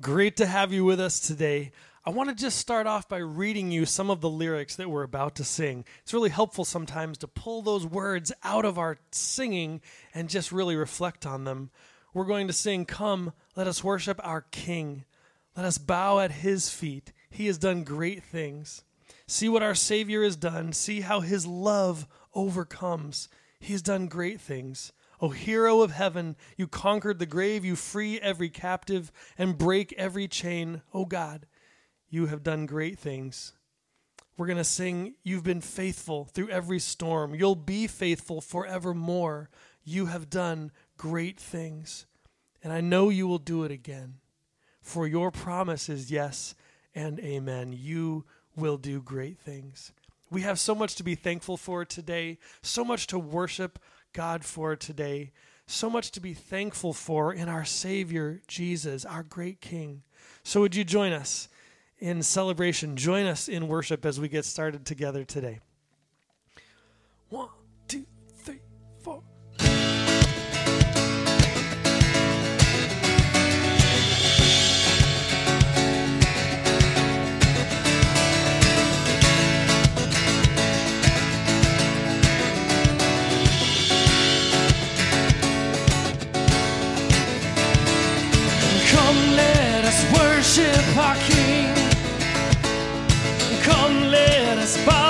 Great to have you with us today. I want to just start off by reading you some of the lyrics that we're about to sing. It's really helpful sometimes to pull those words out of our singing and just really reflect on them. We're going to sing, Come, let us worship our King. Let us bow at his feet. He has done great things. See what our Savior has done. See how his love overcomes. He has done great things. O hero of heaven, you conquered the grave, you free every captive and break every chain. O God, you have done great things. We're going to sing, You've been faithful through every storm. You'll be faithful forevermore. You have done great things. And I know you will do it again. For your promise is yes and amen. You will do great things. We have so much to be thankful for today, so much to worship God for today. So much to be thankful for in our Savior, Jesus, our great King. So, would you join us in celebration? Join us in worship as we get started together today. One, worship our King. Come, let us bow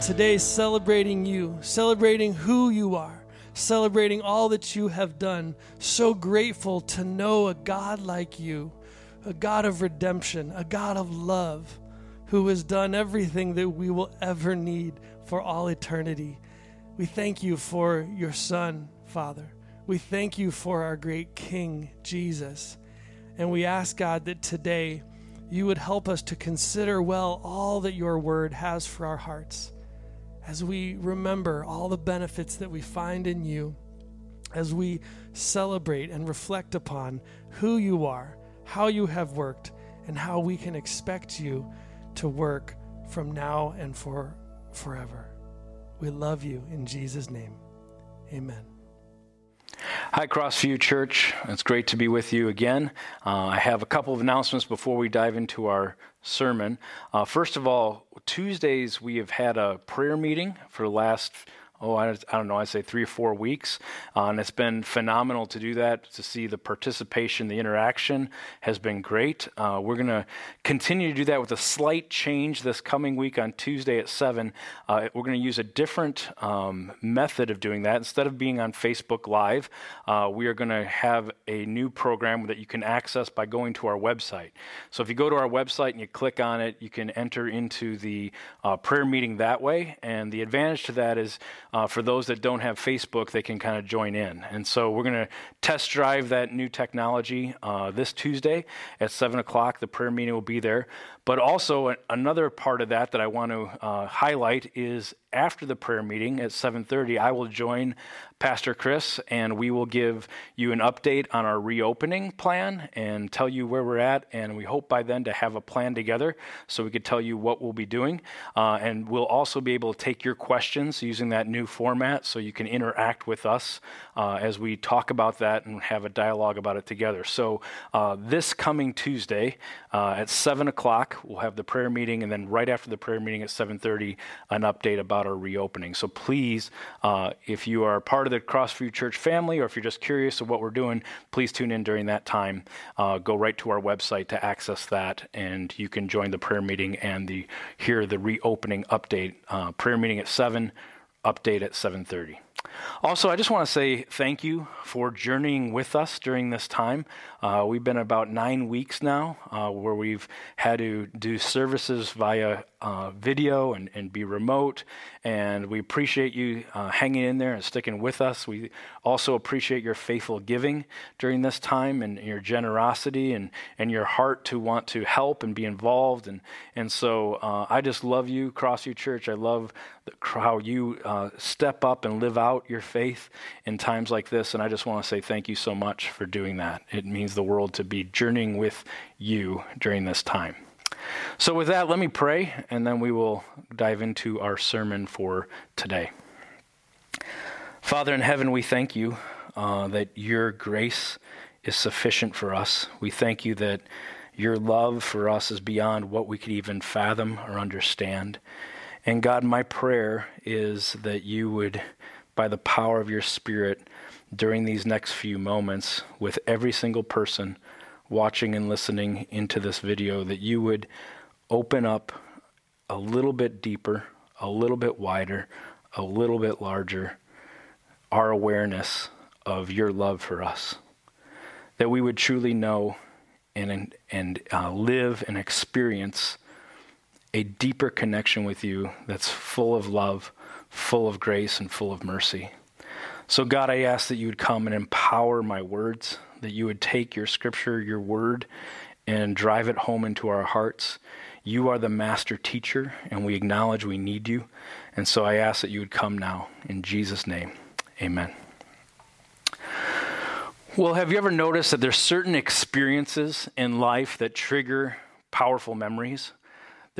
Today celebrating you, celebrating who you are, celebrating all that you have done. So grateful to know a God like you, a God of redemption, a God of love, who has done everything that we will ever need for all eternity. We thank you for your Son, Father. We thank you for our great King, Jesus. And we ask, God, that today, you would help us to consider well all that your word has for our hearts as we remember all the benefits that we find in you, as we celebrate and reflect upon who you are, how you have worked, and how we can expect you to work from now and for forever. We love you in Jesus' name. Amen. Hi, Crossview Church. It's great to be with you again. Uh, I have a couple of announcements before we dive into our sermon. Uh, first of all, Tuesdays we have had a prayer meeting for the last oh, I, I, don't know, I'd say three or four weeks. Uh, and it's been phenomenal to do that, to see the participation, the interaction has been great. Uh, we're going to continue to do that with a slight change this coming week on Tuesday at 7. Uh, we're going to use a different um, method of doing that. Instead of being on Facebook Live, uh, we are going to have a new program that you can access by going to our website. So if you go to our website and you click on it, you can enter into the uh, prayer meeting that way. And the advantage to that is uh, for those that don't have Facebook, they can kind of join in. And so we're going to test drive that new technology uh, this Tuesday at 7 o'clock. The prayer meeting will be there. But also, another part of that that I want to uh, highlight is after the prayer meeting at 7:30, I will join Pastor Chris and we will give you an update on our reopening plan and tell you where we're at. And we hope by then to have a plan together so we could tell you what we'll be doing. Uh, and we'll also be able to take your questions using that new format so you can interact with us uh, as we talk about that and have a dialogue about it together. So uh, this coming Tuesday uh, at 7 o'clock, we'll have the prayer meeting, and then right after the prayer meeting at 7:30, an update about our reopening. So please, uh, if you are part of the Crossview Church family, or if you're just curious of what we're doing, please tune in during that time. Uh, go right to our website to access that, and you can join the prayer meeting and the hear the reopening update. Uh, prayer meeting at seven, update at seven thirty. Also, I just want to say thank you for journeying with us during this time. Uh, we've been about nine weeks now uh, where we've had to do services via uh, video and, and be remote. And we appreciate you uh, hanging in there and sticking with us. We also appreciate your faithful giving during this time and your generosity and, and your heart to want to help and be involved. And, and so uh, I just love you, Crossview Church. I love how you uh, step up and live out your faith in times like this. And I just want to say thank you so much for doing that. It means the world to be journeying with you during this time. So, with that, let me pray, and then we will dive into our sermon for today. Father in heaven, we thank you uh, that your grace is sufficient for us. We thank you that your love for us is beyond what we could even fathom or understand. And God, my prayer is that you would, by the power of your Spirit, during these next few moments, with every single person watching and listening into this video that you would open up a little bit deeper, a little bit wider, a little bit larger our awareness of your love for us. That we would truly know and, and uh, live and experience a deeper connection with you that's full of love, full of grace, and full of mercy. So, God, I ask that you would come and empower my words, that you would take your scripture, your word, and drive it home into our hearts. You are the master teacher, and we acknowledge we need you. And so I ask that you would come now. In Jesus' name, amen. Well, have you ever noticed that there's certain experiences in life that trigger powerful memories?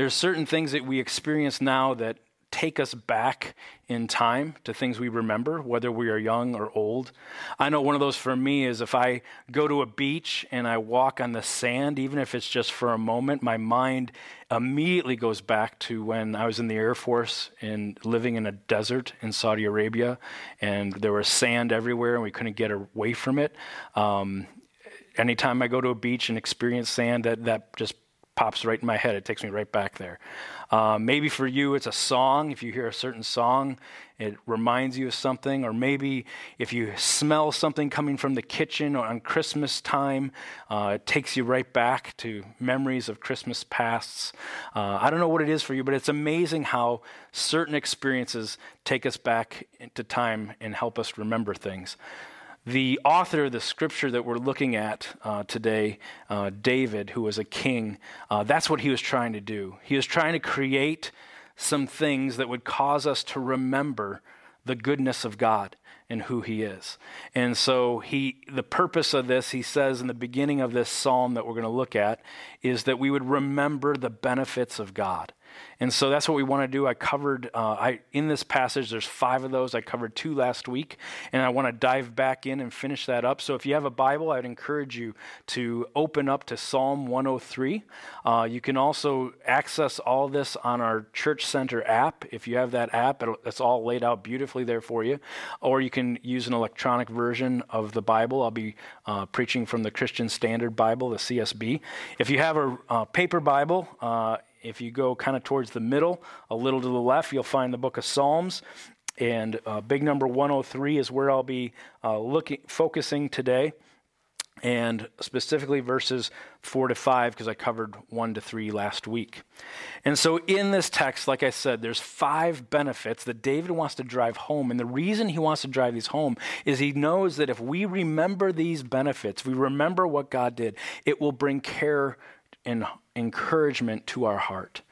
There's certain things that we experience now that take us back in time to things we remember, whether we are young or old. I know one of those for me is if I go to a beach and I walk on the sand, even if it's just for a moment, my mind immediately goes back to when I was in the Air Force and living in a desert in Saudi Arabia, and there was sand everywhere and we couldn't get away from it. Um, anytime I go to a beach and experience sand, that, that just pops right in my head. It takes me right back there. Uh, maybe for you, it's a song. If you hear a certain song, it reminds you of something. Or maybe if you smell something coming from the kitchen or on Christmas time, uh, it takes you right back to memories of Christmas pasts. Uh, I don't know what it is for you, but it's amazing how certain experiences take us back into time and help us remember things. The author of the scripture that we're looking at uh, today, uh, David, who was a king, uh, that's what he was trying to do. He was trying to create some things that would cause us to remember the goodness of God and who he is. And so he the purpose of this, he says in the beginning of this psalm that we're going to look at, is that we would remember the benefits of God. And so that's what we want to do. I covered uh, I, in this passage, there's five of those. I covered two last week, and I want to dive back in and finish that up. So if you have a Bible, I'd encourage you to open up to Psalm 103. Uh, you can also access all this on our Church Center app. If you have that app, it's all laid out beautifully there for you. Or you can use an electronic version of the Bible. I'll be uh, preaching from the Christian Standard Bible, the CSB. If you have a uh, paper Bible, uh, if you go kind of towards the middle, a little to the left, you'll find the book of Psalms. And uh, big number 103 is where I'll be uh, looking, focusing today, and specifically verses 4 to 5, because I covered 1 to 3 last week. And so in this text, like I said, there's five benefits that David wants to drive home. And the reason he wants to drive these home is he knows that if we remember these benefits, we remember what God did, it will bring care and encouragement to our heart.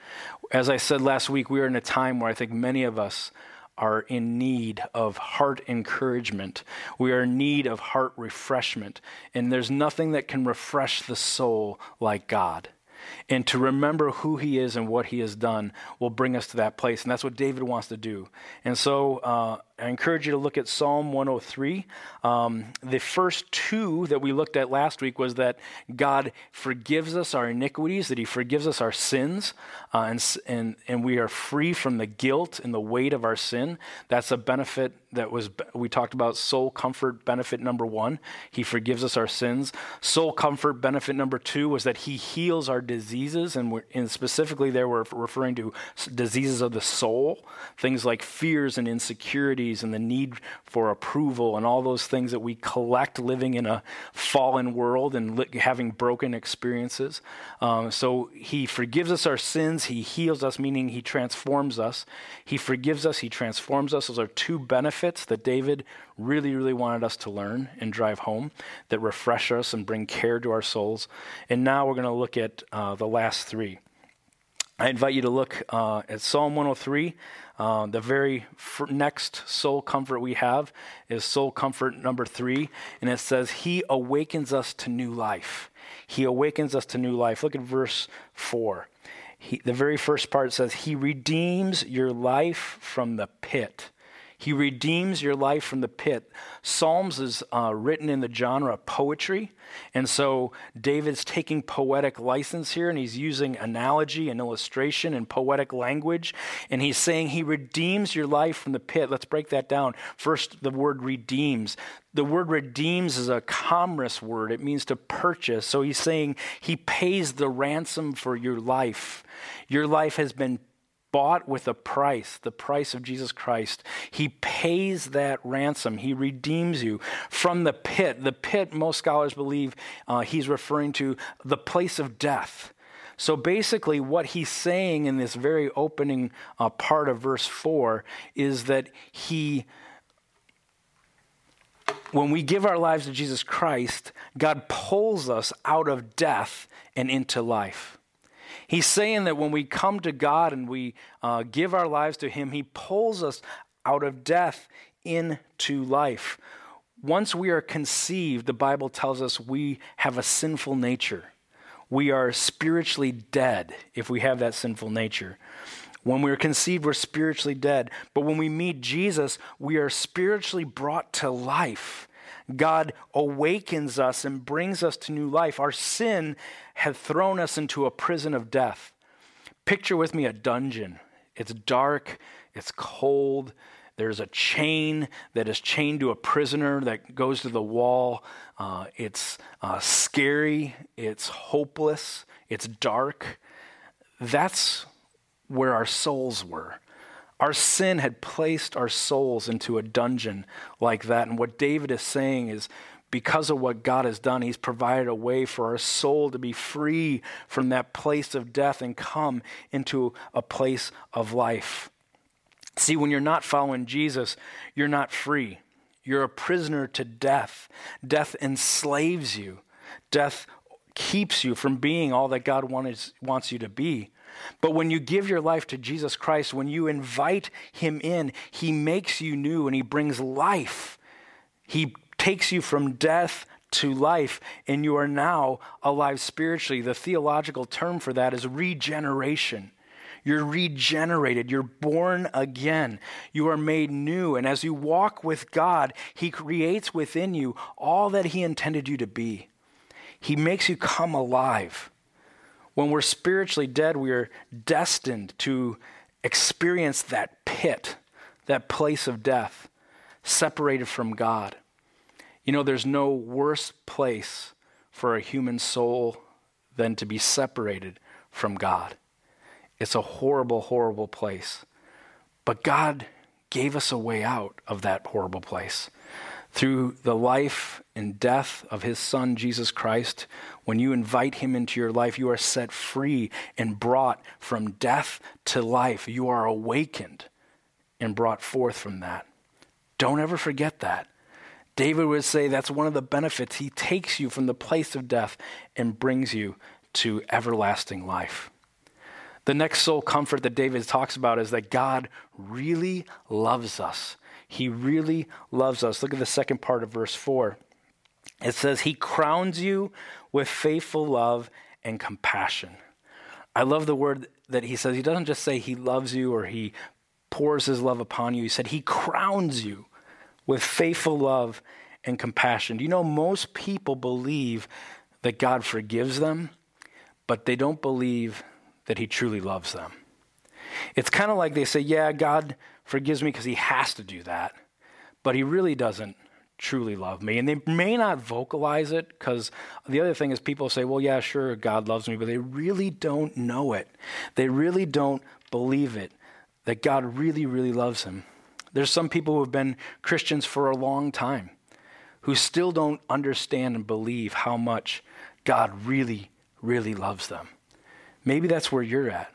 As I said last week, we are in a time where I think many of us are in need of heart encouragement. We are in need of heart refreshment. And there's nothing that can refresh the soul like God. And to remember who he is and what he has done will bring us to that place. And that's what David wants to do. And so uh, I encourage you to look at Psalm 103. Um, the first two that we looked at last week was that God forgives us our iniquities, that He forgives us our sins, uh, and, and, and we are free from the guilt and the weight of our sin. That's a benefit that was, we talked about soul comfort benefit number one. He forgives us our sins. Soul comfort benefit number two was that He heals our diseases, and, and specifically there we're referring to diseases of the soul, things like fears and and the need for approval and all those things that we collect living in a fallen world and li- having broken experiences. Um, so he forgives us our sins, he heals us, meaning he transforms us. He forgives us, he transforms us. Those are two benefits that David really, really wanted us to learn and drive home that refresh us and bring care to our souls. And now we're going to look at uh, the last three. I invite you to look uh, at Psalm 103. Uh, the very next soul comfort we have is soul comfort number three, and it says, He awakens us to new life. He awakens us to new life. Look at verse four. He, the very first part says, He redeems your life from the pit. He redeems your life from the pit. Psalms is uh, written in the genre poetry. And so David's taking poetic license here and he's using analogy and illustration and poetic language. And he's saying he redeems your life from the pit. Let's break that down. First, the word redeems. The word redeems is a commerce word, it means to purchase. So he's saying he pays the ransom for your life. Your life has been bought with a price, the price of Jesus Christ. He pays that ransom. He redeems you from the pit. The pit, most scholars believe uh, he's referring to the place of death. So basically, what he's saying in this very opening uh, part of verse 4 is that he when we give our lives to Jesus Christ, God pulls us out of death and into life. He's saying that when we come to God and we uh, give our lives to Him, He pulls us out of death into life. Once we are conceived, the Bible tells us we have a sinful nature. We are spiritually dead if we have that sinful nature. When we are conceived, we're spiritually dead. But when we meet Jesus, we are spiritually brought to life. God awakens us and brings us to new life. Our sin had thrown us into a prison of death. Picture with me a dungeon. It's dark, it's cold, There's a chain that is chained to a prisoner that goes to the wall. Uh, it's uh, scary, it's hopeless, it's dark. That's where our souls were. Our sin had placed our souls into a dungeon like that. And what David is saying is because of what God has done, He's provided a way for our soul to be free from that place of death and come into a place of life. See, when you're not following Jesus, you're not free. You're a prisoner to death. Death enslaves you, death keeps you from being all that God wants, you to be. But when you give your life to Jesus Christ, when you invite Him in, He makes you new and He brings life. He takes you from death to life, and you are now alive spiritually. The theological term for that is regeneration. You're regenerated. You're born again. You are made new. And as you walk with God, He creates within you all that He intended you to be. He makes you come alive. When we're spiritually dead, we are destined to experience that pit, that place of death, separated from God. You know, there's no worse place for a human soul than to be separated from God. It's a horrible, horrible place. But God gave us a way out of that horrible place. Through the life and death of his son, Jesus Christ, when you invite him into your life, you are set free and brought from death to life. You are awakened and brought forth from that. Don't ever forget that. David would say that's one of the benefits. He takes you from the place of death and brings you to everlasting life. The next soul comfort that David talks about is that God really loves us. He really loves us. Look at the second part of verse 4. It says, He crowns you with faithful love and compassion. I love the word that he says. He doesn't just say he loves you or he pours his love upon you. He said he crowns you with faithful love and compassion. Do you know most people believe that God forgives them, but they don't believe that He truly loves them? It's kind of like they say, Yeah, God forgives me because He has to do that, but He really doesn't truly love me. And they may not vocalize it because the other thing is people say, Well, yeah, sure, God loves me, but they really don't know it. They really don't believe it that God really, really loves them. There's some people who have been Christians for a long time who still don't understand and believe how much God really, really loves them. Maybe that's where you're at.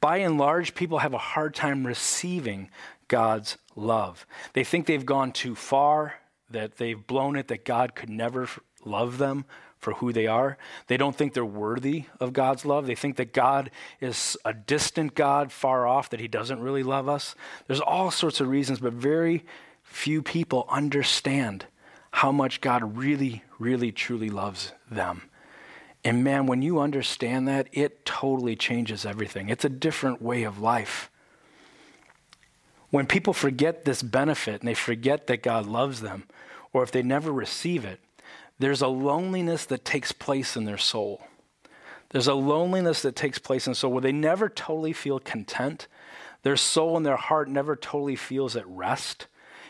By and large, people have a hard time receiving God's love. They think they've gone too far, that they've blown it, that God could never love them for who they are. They don't think they're worthy of God's love. They think that God is a distant God, far off, that He doesn't really love us. There's all sorts of reasons, but very few people understand how much God really, really, truly loves them. And man, when you understand that, it totally changes everything. It's a different way of life. When people forget this benefit and they forget that God loves them, or if they never receive it, there's a loneliness that takes place in their soul. There's a loneliness that takes place in soul where they never totally feel content. Their soul and their heart never totally feels at rest.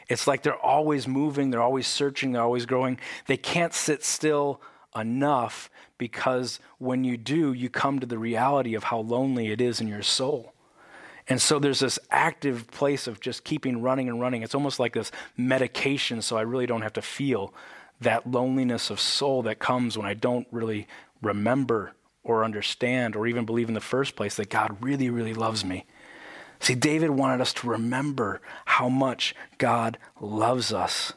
It's like they're always moving, they're always searching, they're always growing. They can't sit still enough because when you do, you come to the reality of how lonely it is in your soul. And so there's this active place of just keeping running and running. It's almost like this medication, so I really don't have to feel that loneliness of soul that comes when I don't really remember or understand or even believe in the first place that God really, really loves me. See, David wanted us to remember how much God loves us.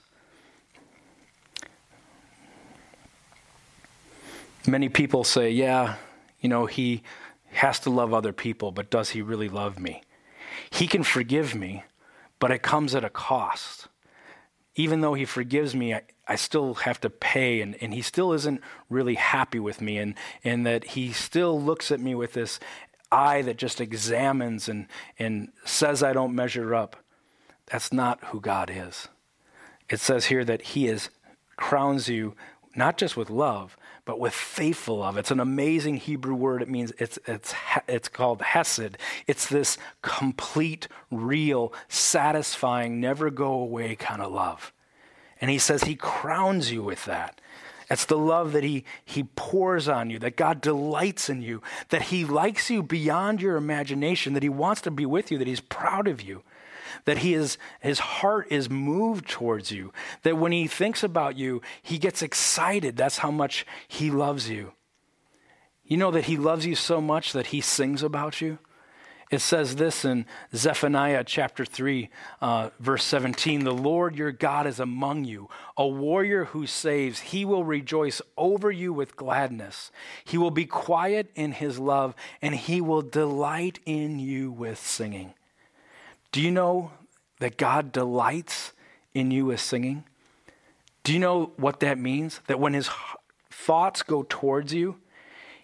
Many people say, yeah, you know, he has to love other people, but does he really love me? He can forgive me, but it comes at a cost. Even though he forgives me, I, I still have to pay, and, and he still isn't really happy with me, and, and that he still looks at me with this eye that just examines and, and says I don't measure up. That's not who God is. It says here that he is crowns you not just with love, but with faithful love. It's an amazing Hebrew word. It means it's, it's, it's called hesed. It's this complete, real, satisfying, never go away kind of love. And he says he crowns you with that. It's the love that he, he pours on you, that God delights in you, that he likes you beyond your imagination, that he wants to be with you, that he's proud of you that he is, his heart is moved towards you, that when he thinks about you, he gets excited. That's how much he loves you. You know that he loves you so much that he sings about you? It says this in Zephaniah chapter 3, uh, verse 17 The Lord your God is among you, a warrior who saves. He will rejoice over you with gladness. He will be quiet in his love, and he will delight in you with singing. Do you know that God delights in you as singing? Do you know what that means? That when his thoughts go towards you,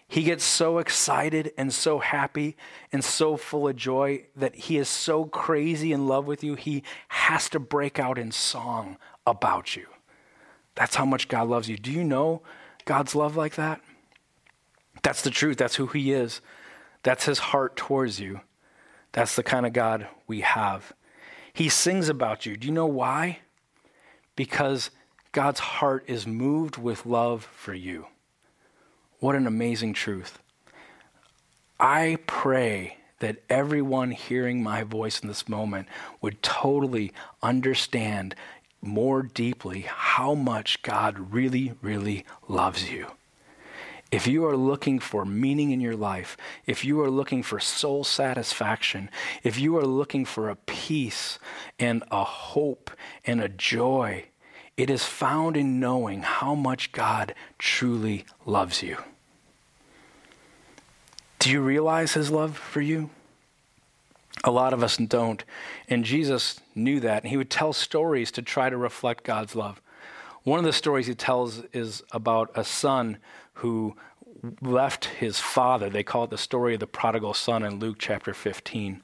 he gets so excited and so happy and so full of joy that he is so crazy in love with you, he has to break out in song about you. That's how much God loves you. Do you know God's love like that? That's the truth. That's who he is. That's his heart towards you. That's the kind of God we have. He sings about you. Do you know why? Because God's heart is moved with love for you. What an amazing truth. I pray that everyone hearing my voice in this moment would totally understand more deeply how much God really, really loves you. If you are looking for meaning in your life, if you are looking for soul satisfaction, if you are looking for a peace and a hope and a joy, it is found in knowing how much God truly loves you. Do you realize his love for you? A lot of us don't. And Jesus knew that. And he would tell stories to try to reflect God's love. One of the stories he tells is about a son who left his father. They call it the story of the prodigal son in Luke chapter 15.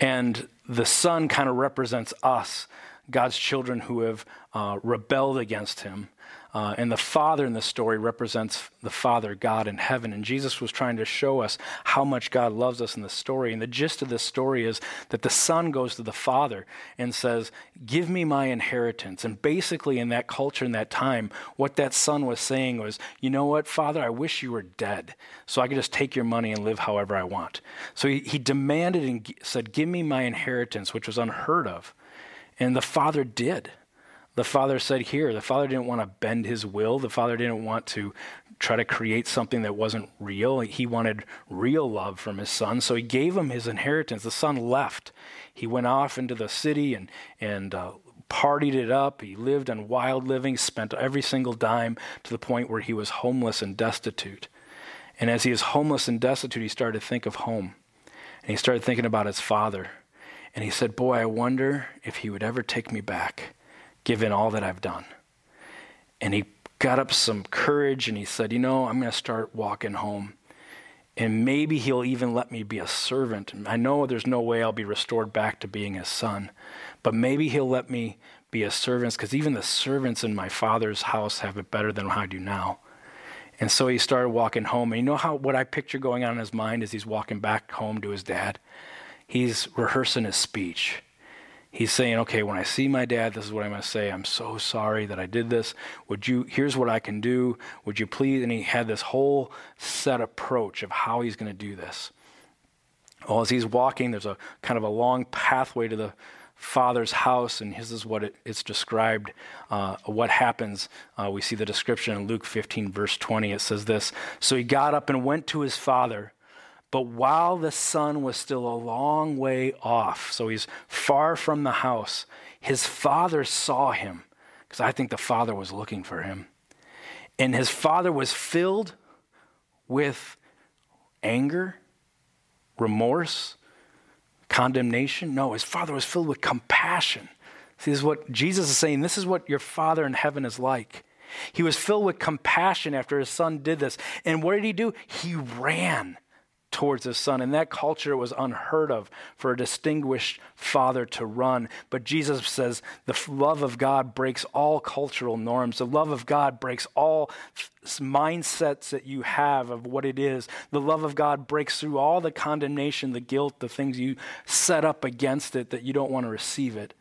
And the son kind of represents us, God's children who have uh, rebelled against him. Uh, and the Father in the story represents the Father, God in heaven. And Jesus was trying to show us how much God loves us in the story. And the gist of this story is that the Son goes to the Father and says, Give me my inheritance. And basically, in that culture, in that time, what that Son was saying was, You know what, Father, I wish you were dead so I could just take your money and live however I want. So he, he demanded and said, Give me my inheritance, which was unheard of. And the Father did the father said here. The father didn't want to bend his will. The father didn't want to try to create something that wasn't real. He wanted real love from his son, so he gave him his inheritance. The son left. He went off into the city and and uh, partied it up. He lived on wild living, spent every single dime to the point where he was homeless and destitute. And as he was homeless and destitute, he started to think of home. And he started thinking about his father. And he said, Boy, I wonder if he would ever take me back given all that I've done. And he got up some courage and he said, You know, I'm going to start walking home. And maybe he'll even let me be a servant. I know there's no way I'll be restored back to being his son, but maybe he'll let me be a servant because even the servants in my father's house have it better than I do now. And so he started walking home. And you know how what I picture going on in his mind as he's walking back home to his dad? He's rehearsing his speech he's saying, okay, when I see my dad, this is what I'm going to say. I'm so sorry that I did this. Would you, here's what I can do. Would you please? And he had this whole set approach of how he's going to do this. Well, as he's walking, there's a kind of a long pathway to the father's house, and this is what it, it's described. Uh, what happens? Uh, we see the description in Luke 15, verse 20. It says this So he got up and went to his father. But while the son was still a long way off, so he's far from the house, his father saw him, because I think the father was looking for him. And his father was filled with anger, remorse, condemnation. No, his father was filled with compassion. See, this is what Jesus is saying. This is what your father in heaven is like. He was filled with compassion after his son did this. And what did he do? He ran towards his son. In that culture, it was unheard of for a distinguished father to run. But Jesus says the love of God breaks all cultural norms. The love of God breaks all mindsets that you have of what it is. The love of God breaks through all the condemnation, the guilt, the things you set up against it that you don't want to receive it.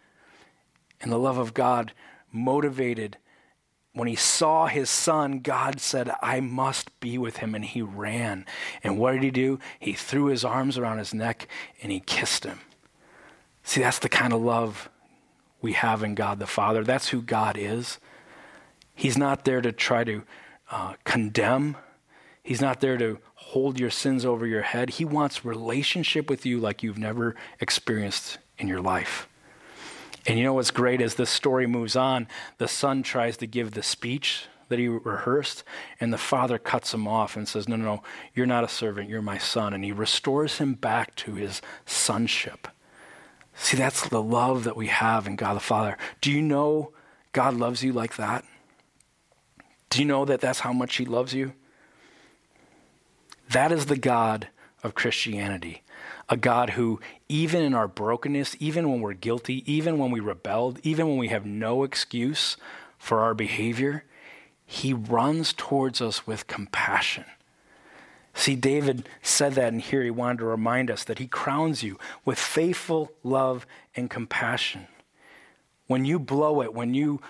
And the love of God motivated when he saw his son, God said, I must be with him. And he ran. And what did he do? He threw his arms around his neck and he kissed him. See, that's the kind of love we have in God the Father. That's who God is. He's not there to try to uh, condemn, He's not there to hold your sins over your head. He wants relationship with you like you've never experienced in your life. And you know what's great as this story moves on, the son tries to give the speech that he rehearsed, and the father cuts him off and says, No, no, no, you're not a servant, you're my son. And he restores him back to his sonship. See, that's the love that we have in God the Father. Do you know God loves you like that? Do you know that that's how much he loves you? That is the God of Christianity a God who, even in our brokenness, even when we're guilty, even when we rebelled, even when we have no excuse for our behavior, he runs towards us with compassion. See, David said that and here. He wanted to remind us that he crowns you with faithful love and compassion. When you blow it, when you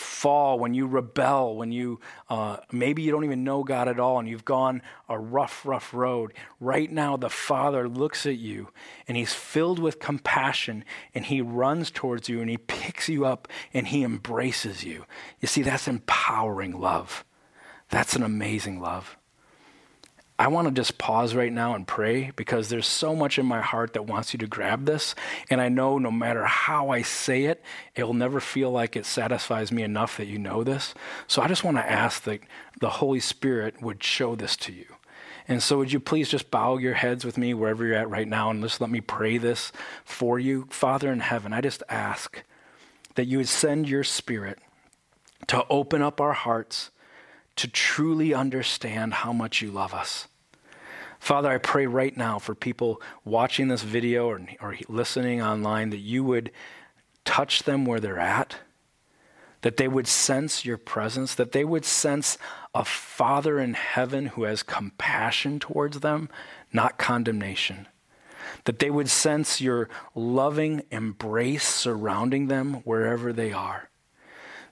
fall, when you rebel, when you uh, maybe you don't even know God at all and you've gone a rough, rough road, right now the Father looks at you and He's filled with compassion and He runs towards you and He picks you up and He embraces you. You see, that's empowering love. That's an amazing love. I want to just pause right now and pray because there's so much in my heart that wants you to grab this. And I know no matter how I say it, it will never feel like it satisfies me enough that you know this. So I just want to ask that the Holy Spirit would show this to you. And so, would you please just bow your heads with me wherever you're at right now and just let me pray this for you? Father in heaven, I just ask that you would send your Spirit to open up our hearts to truly understand how much you love us. Father, I pray right now for people watching this video or, or listening online that you would touch them where they're at, that they would sense your presence, that they would sense a Father in heaven who has compassion towards them, not condemnation. That they would sense your loving embrace surrounding them wherever they are.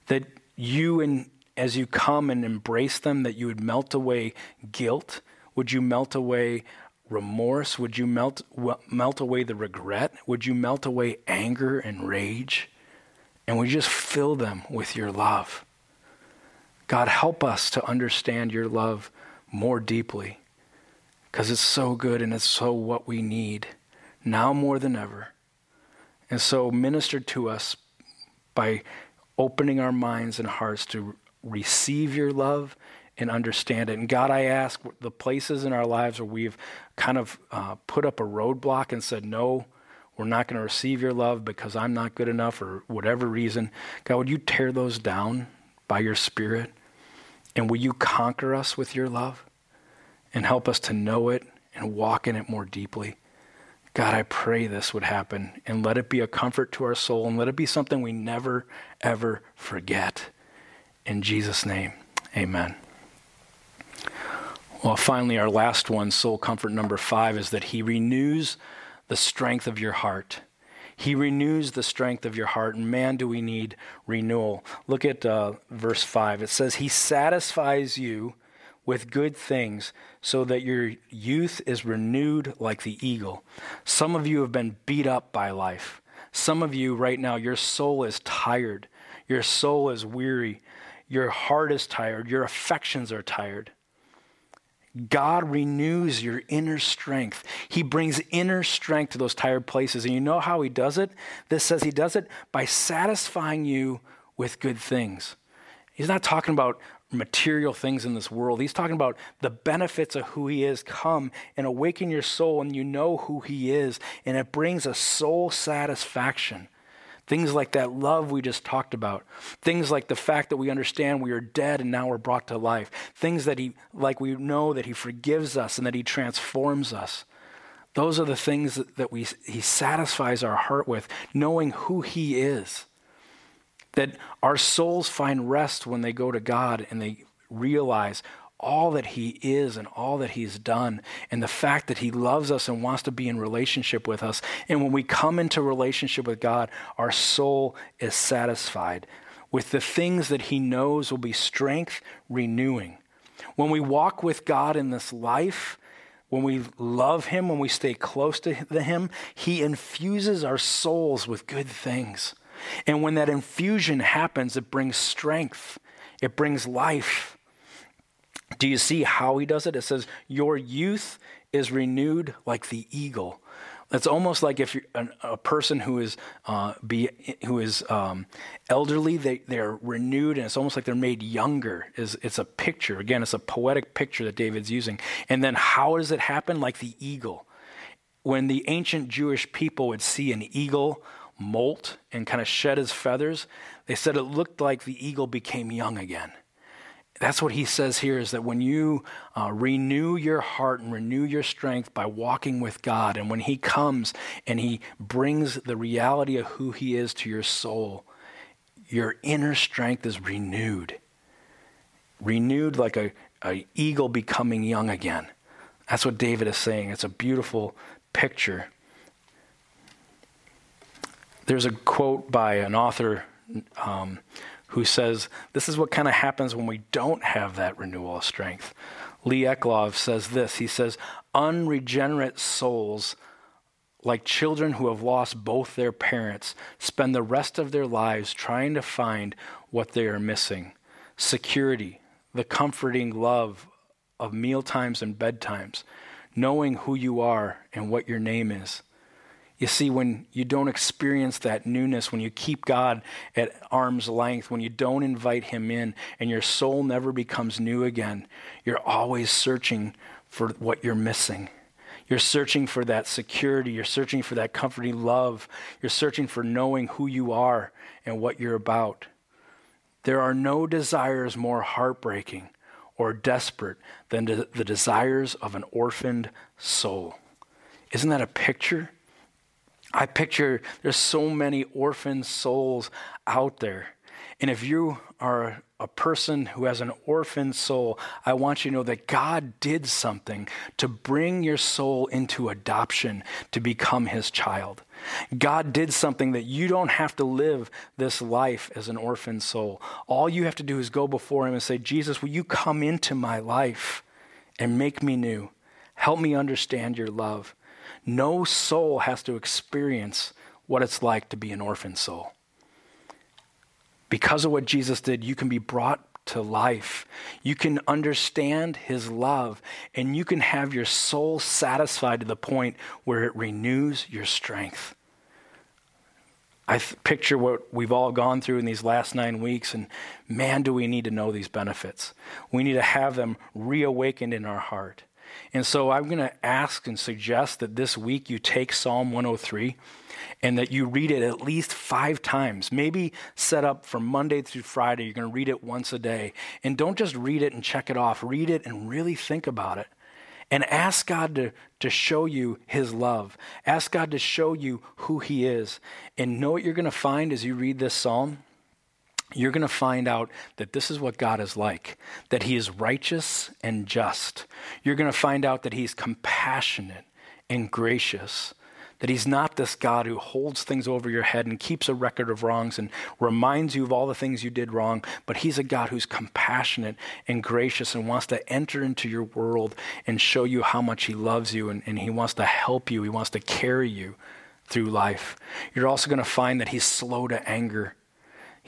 That you, and as you come and embrace them, that you would melt away guilt would you melt away remorse? Would you melt, melt away the regret? Would you melt away anger and rage? And would you just fill them with your love? God, help us to understand your love more deeply because it's so good and it's so what we need now more than ever. And so minister to us by opening our minds and hearts to receive your love and understand it. And God, I ask the places in our lives where we've kind of uh, put up a roadblock and said, no, we're not going to receive your love because I'm not good enough or whatever reason. God, would you tear those down by your Spirit? And will you conquer us with your love and help us to know it and walk in it more deeply? God, I pray this would happen and let it be a comfort to our soul and let it be something we never, ever forget. In Jesus' name, amen. Well, finally, our last one, soul comfort number five, is that He renews the strength of your heart. He renews the strength of your heart, and man, do we need renewal. Look at uh, verse 5. It says, He satisfies you with good things so that your youth is renewed like the eagle. Some of you have been beat up by life. Some of you, right now, your soul is tired. Your soul is weary. Your heart is tired. Your affections are tired. God renews your inner strength. He brings inner strength to those tired places. And you know how He does it? This says He does it by satisfying you with good things. He's not talking about material things in this world. He's talking about the benefits of who He is come and awaken your soul, and you know who He is. And it brings a soul satisfaction Things like that love we just talked about. Things like the fact that we understand we are dead and now we're brought to life. Things that he, like we know that he forgives us and that he transforms us. Those are the things that, we, he satisfies our heart with, knowing who he is. That our souls find rest when they go to God and they realize all that He is and all that He's done, and the fact that He loves us and wants to be in relationship with us. And when we come into relationship with God, our soul is satisfied with the things that He knows will be strength renewing. When we walk with God in this life, when we love Him, when we stay close to Him, He infuses our souls with good things. And when that infusion happens, it brings strength, it brings life. Do you see how he does it? It says, Your youth is renewed like the eagle. It's almost like if an, a person who is uh, be who is um, elderly, they they're renewed, and it's almost like they're made younger. Is it's a picture again? It's a poetic picture that David's using. And then how does it happen? Like the eagle. When the ancient Jewish people would see an eagle molt and kind of shed his feathers, they said it looked like the eagle became young again that's what he says here is that when you uh, renew your heart and renew your strength by walking with God, and when he comes and he brings the reality of who he is to your soul, your inner strength is renewed. Renewed like a, a eagle becoming young again. That's what David is saying. It's a beautiful picture. There's a quote by an author um, who says this is what kind of happens when we don't have that renewal of strength. Lee Eclov says this he says, unregenerate souls, like children who have lost both their parents, spend the rest of their lives trying to find what they are missing security, the comforting love of mealtimes and bedtimes, knowing who you are and what your name is. You see, when you don't experience that newness, when you keep God at arm's length, when you don't invite Him in, and your soul never becomes new again, you're always searching for what you're missing. You're searching for that security. You're searching for that comforting love. You're searching for knowing who you are and what you're about. There are no desires more heartbreaking or desperate than the desires of an orphaned soul. Isn't that a picture? I picture there's so many orphan souls out there. And if you are a person who has an orphan soul, I want you to know that God did something to bring your soul into adoption to become his child. God did something that you don't have to live this life as an orphan soul. All you have to do is go before him and say, Jesus, will you come into my life and make me new? Help me understand your love. No soul has to experience what it's like to be an orphan soul. Because of what Jesus did, you can be brought to life. You can understand his love, and you can have your soul satisfied to the point where it renews your strength. I th- picture what we've all gone through in these last nine weeks, and man, do we need to know these benefits. We need to have them reawakened in our heart. And so I'm going to ask and suggest that this week you take Psalm 103 and that you read it at least five times. Maybe set up from Monday through Friday. You're going to read it once a day. And don't just read it and check it off. Read it and really think about it. And ask God to, to show you his love. Ask God to show you who he is. And know what you're going to find as you read this psalm? You're going to find out that this is what God is like, that He is righteous and just. You're going to find out that He's compassionate and gracious, that He's not this God who holds things over your head and keeps a record of wrongs and reminds you of all the things you did wrong, but He's a God who's compassionate and gracious and wants to enter into your world and show you how much He loves you and, and He wants to help you, He wants to carry you through life. You're also going to find that He's slow to anger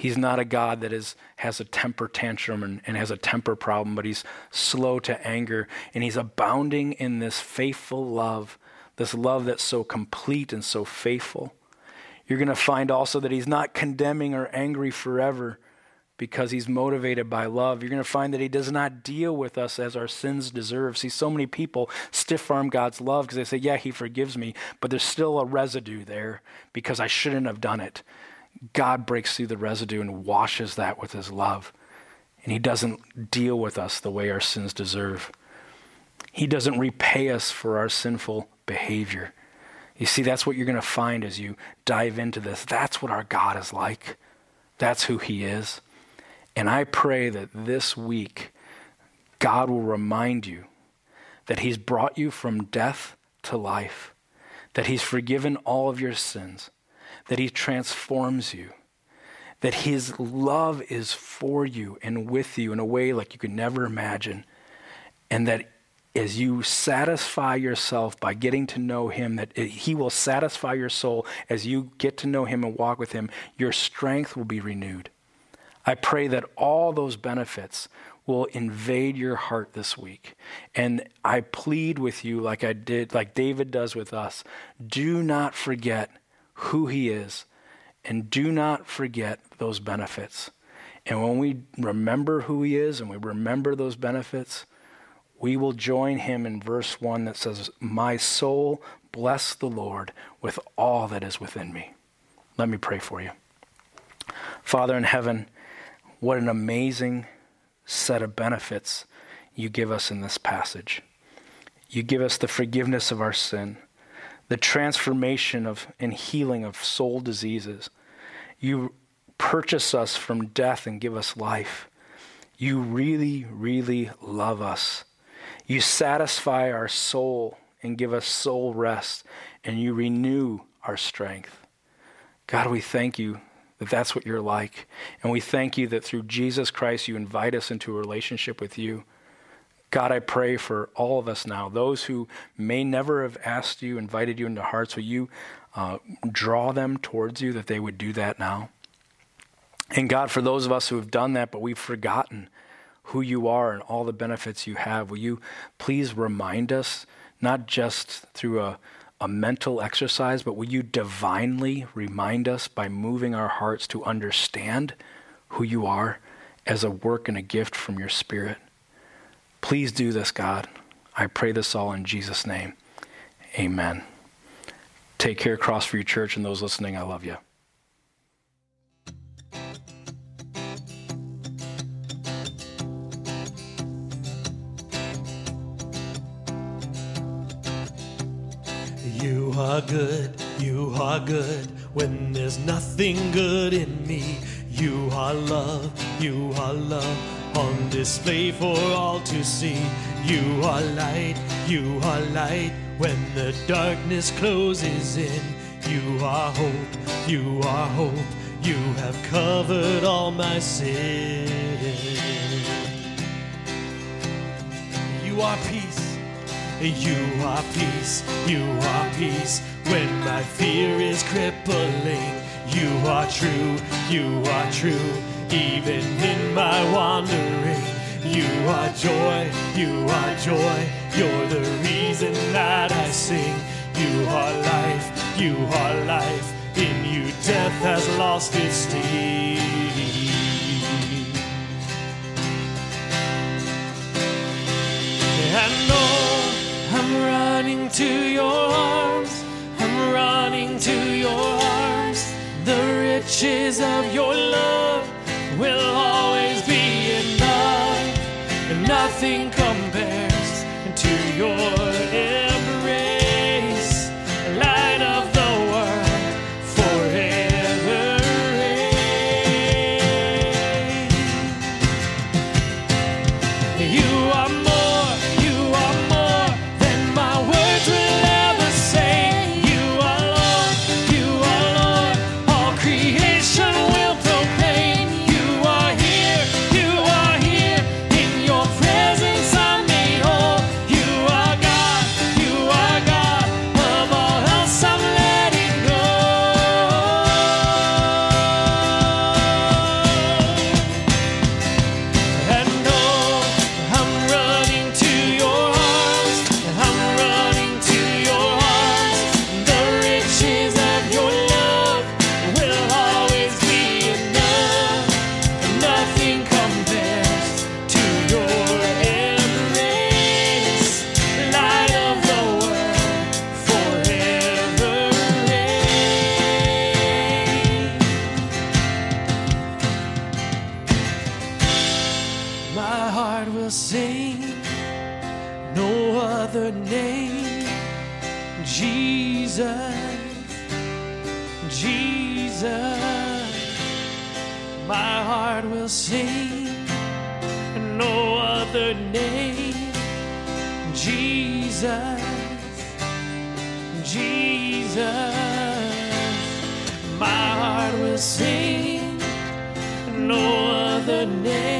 He's not a God that is, has a temper tantrum and, and has a temper problem, but he's slow to anger and he's abounding in this faithful love, this love that's so complete and so faithful. You're going to find also that he's not condemning or angry forever because he's motivated by love. You're going to find that he does not deal with us as our sins deserve. See, so many people stiff arm God's love because they say, Yeah, he forgives me, but there's still a residue there because I shouldn't have done it. God breaks through the residue and washes that with his love. And he doesn't deal with us the way our sins deserve. He doesn't repay us for our sinful behavior. You see, that's what you're going to find as you dive into this. That's what our God is like. That's who he is. And I pray that this week, God will remind you that he's brought you from death to life, that he's forgiven all of your sins, that he transforms you, that his love is for you and with you in a way like you could never imagine, and that as you satisfy yourself by getting to know him that he will satisfy your soul as you get to know him and walk with him your strength will be renewed. I pray that all those benefits will invade your heart this week. And i plead with you like i did like david does with us do not forget who he is and do not forget those benefits and when we remember who he is and we remember those benefits we will join him in verse 1 that says, My soul, bless the Lord with all that is within me. Let me pray for you. Father in heaven, what an amazing set of benefits you give us in this passage. You give us the forgiveness of our sin, the transformation of and healing of soul diseases. You purchase us from death and give us life. You really, really love us you satisfy our soul and give us soul rest, and you renew our strength. God, we thank you that that's what you're like. And we thank you that through Jesus Christ, you invite us into a relationship with you. God, I pray for all of us now, those who may never have asked you, invited you into hearts, will you uh, draw them towards you that they would do that now? And God, for those of us who have done that, but we've forgotten, who you are and all the benefits you have. Will you please remind us, not just through a, a mental exercise, but will you divinely remind us by moving our hearts to understand who you are as a work and a gift from your Spirit? Please do this, God. I pray this all in Jesus' name. Amen. Take care, Crossview Church, and those listening, I love you. You are good, you are good when there's nothing good in me. You are love, you are love on display for all to see. You are light, you are light when the darkness closes in. You are hope, you are hope. You have covered all my sin. You are peace. You are peace, you are peace when my fear is crippling. You are true, you are true, even in my wandering. You are joy, you are joy, you're the reason that I sing. You are life, you are life, in you death has lost its sting. And oh, I'm running to your arms. I'm running to your arms. The riches of your love And Jesus, Jesus. My heart will sing no other name. Jesus, Jesus. My heart will sing no other name.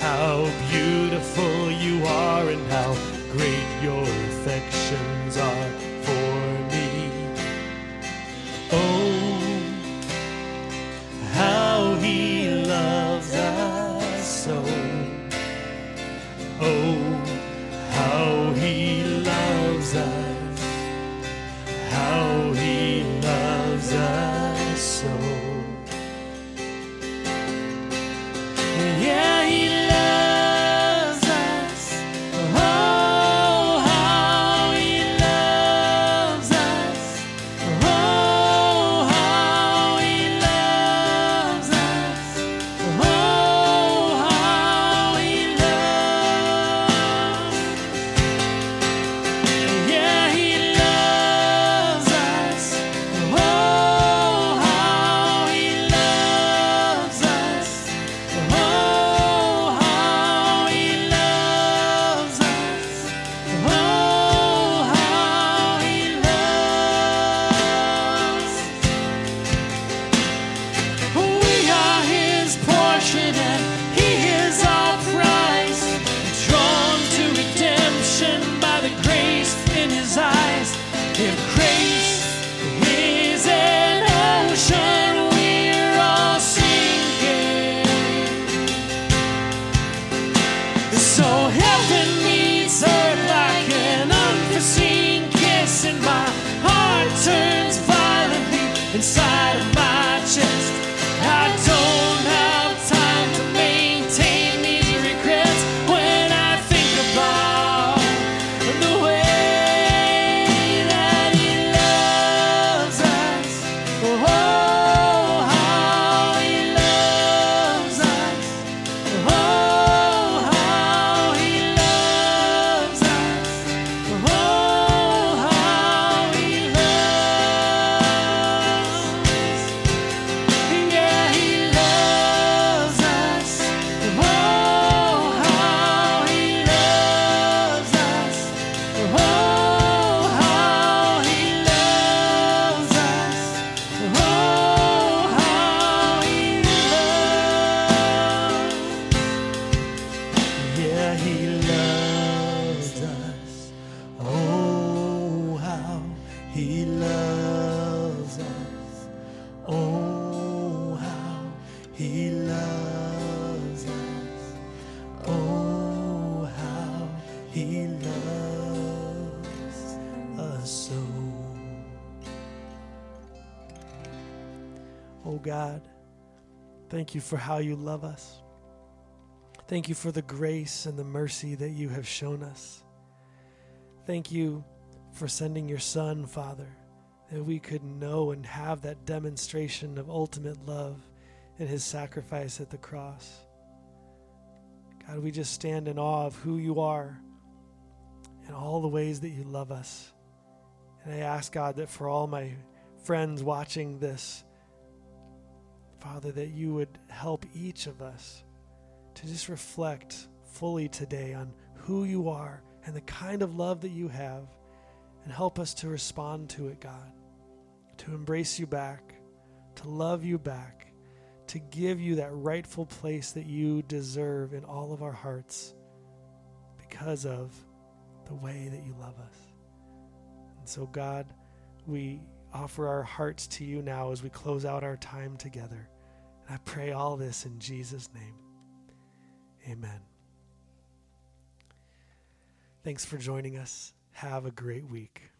how beautiful you are and how great your affections are Oh, oh, God, thank you for how you love us. Thank you for the grace and the mercy that you have shown us. Thank you for sending your Son, Father, that we could know and have that demonstration of ultimate love in his sacrifice at the cross. God, we just stand in awe of who you are and all the ways that you love us. And I ask, God, that for all my friends watching this, Father, that you would help each of us to just reflect fully today on who you are and the kind of love that you have, and help us to respond to it, God, to embrace you back, to love you back, to give you that rightful place that you deserve in all of our hearts because of the way that you love us. And so, God, we offer our hearts to you now as we close out our time together. And I pray all this in Jesus' name. Amen. Thanks for joining us. Have a great week.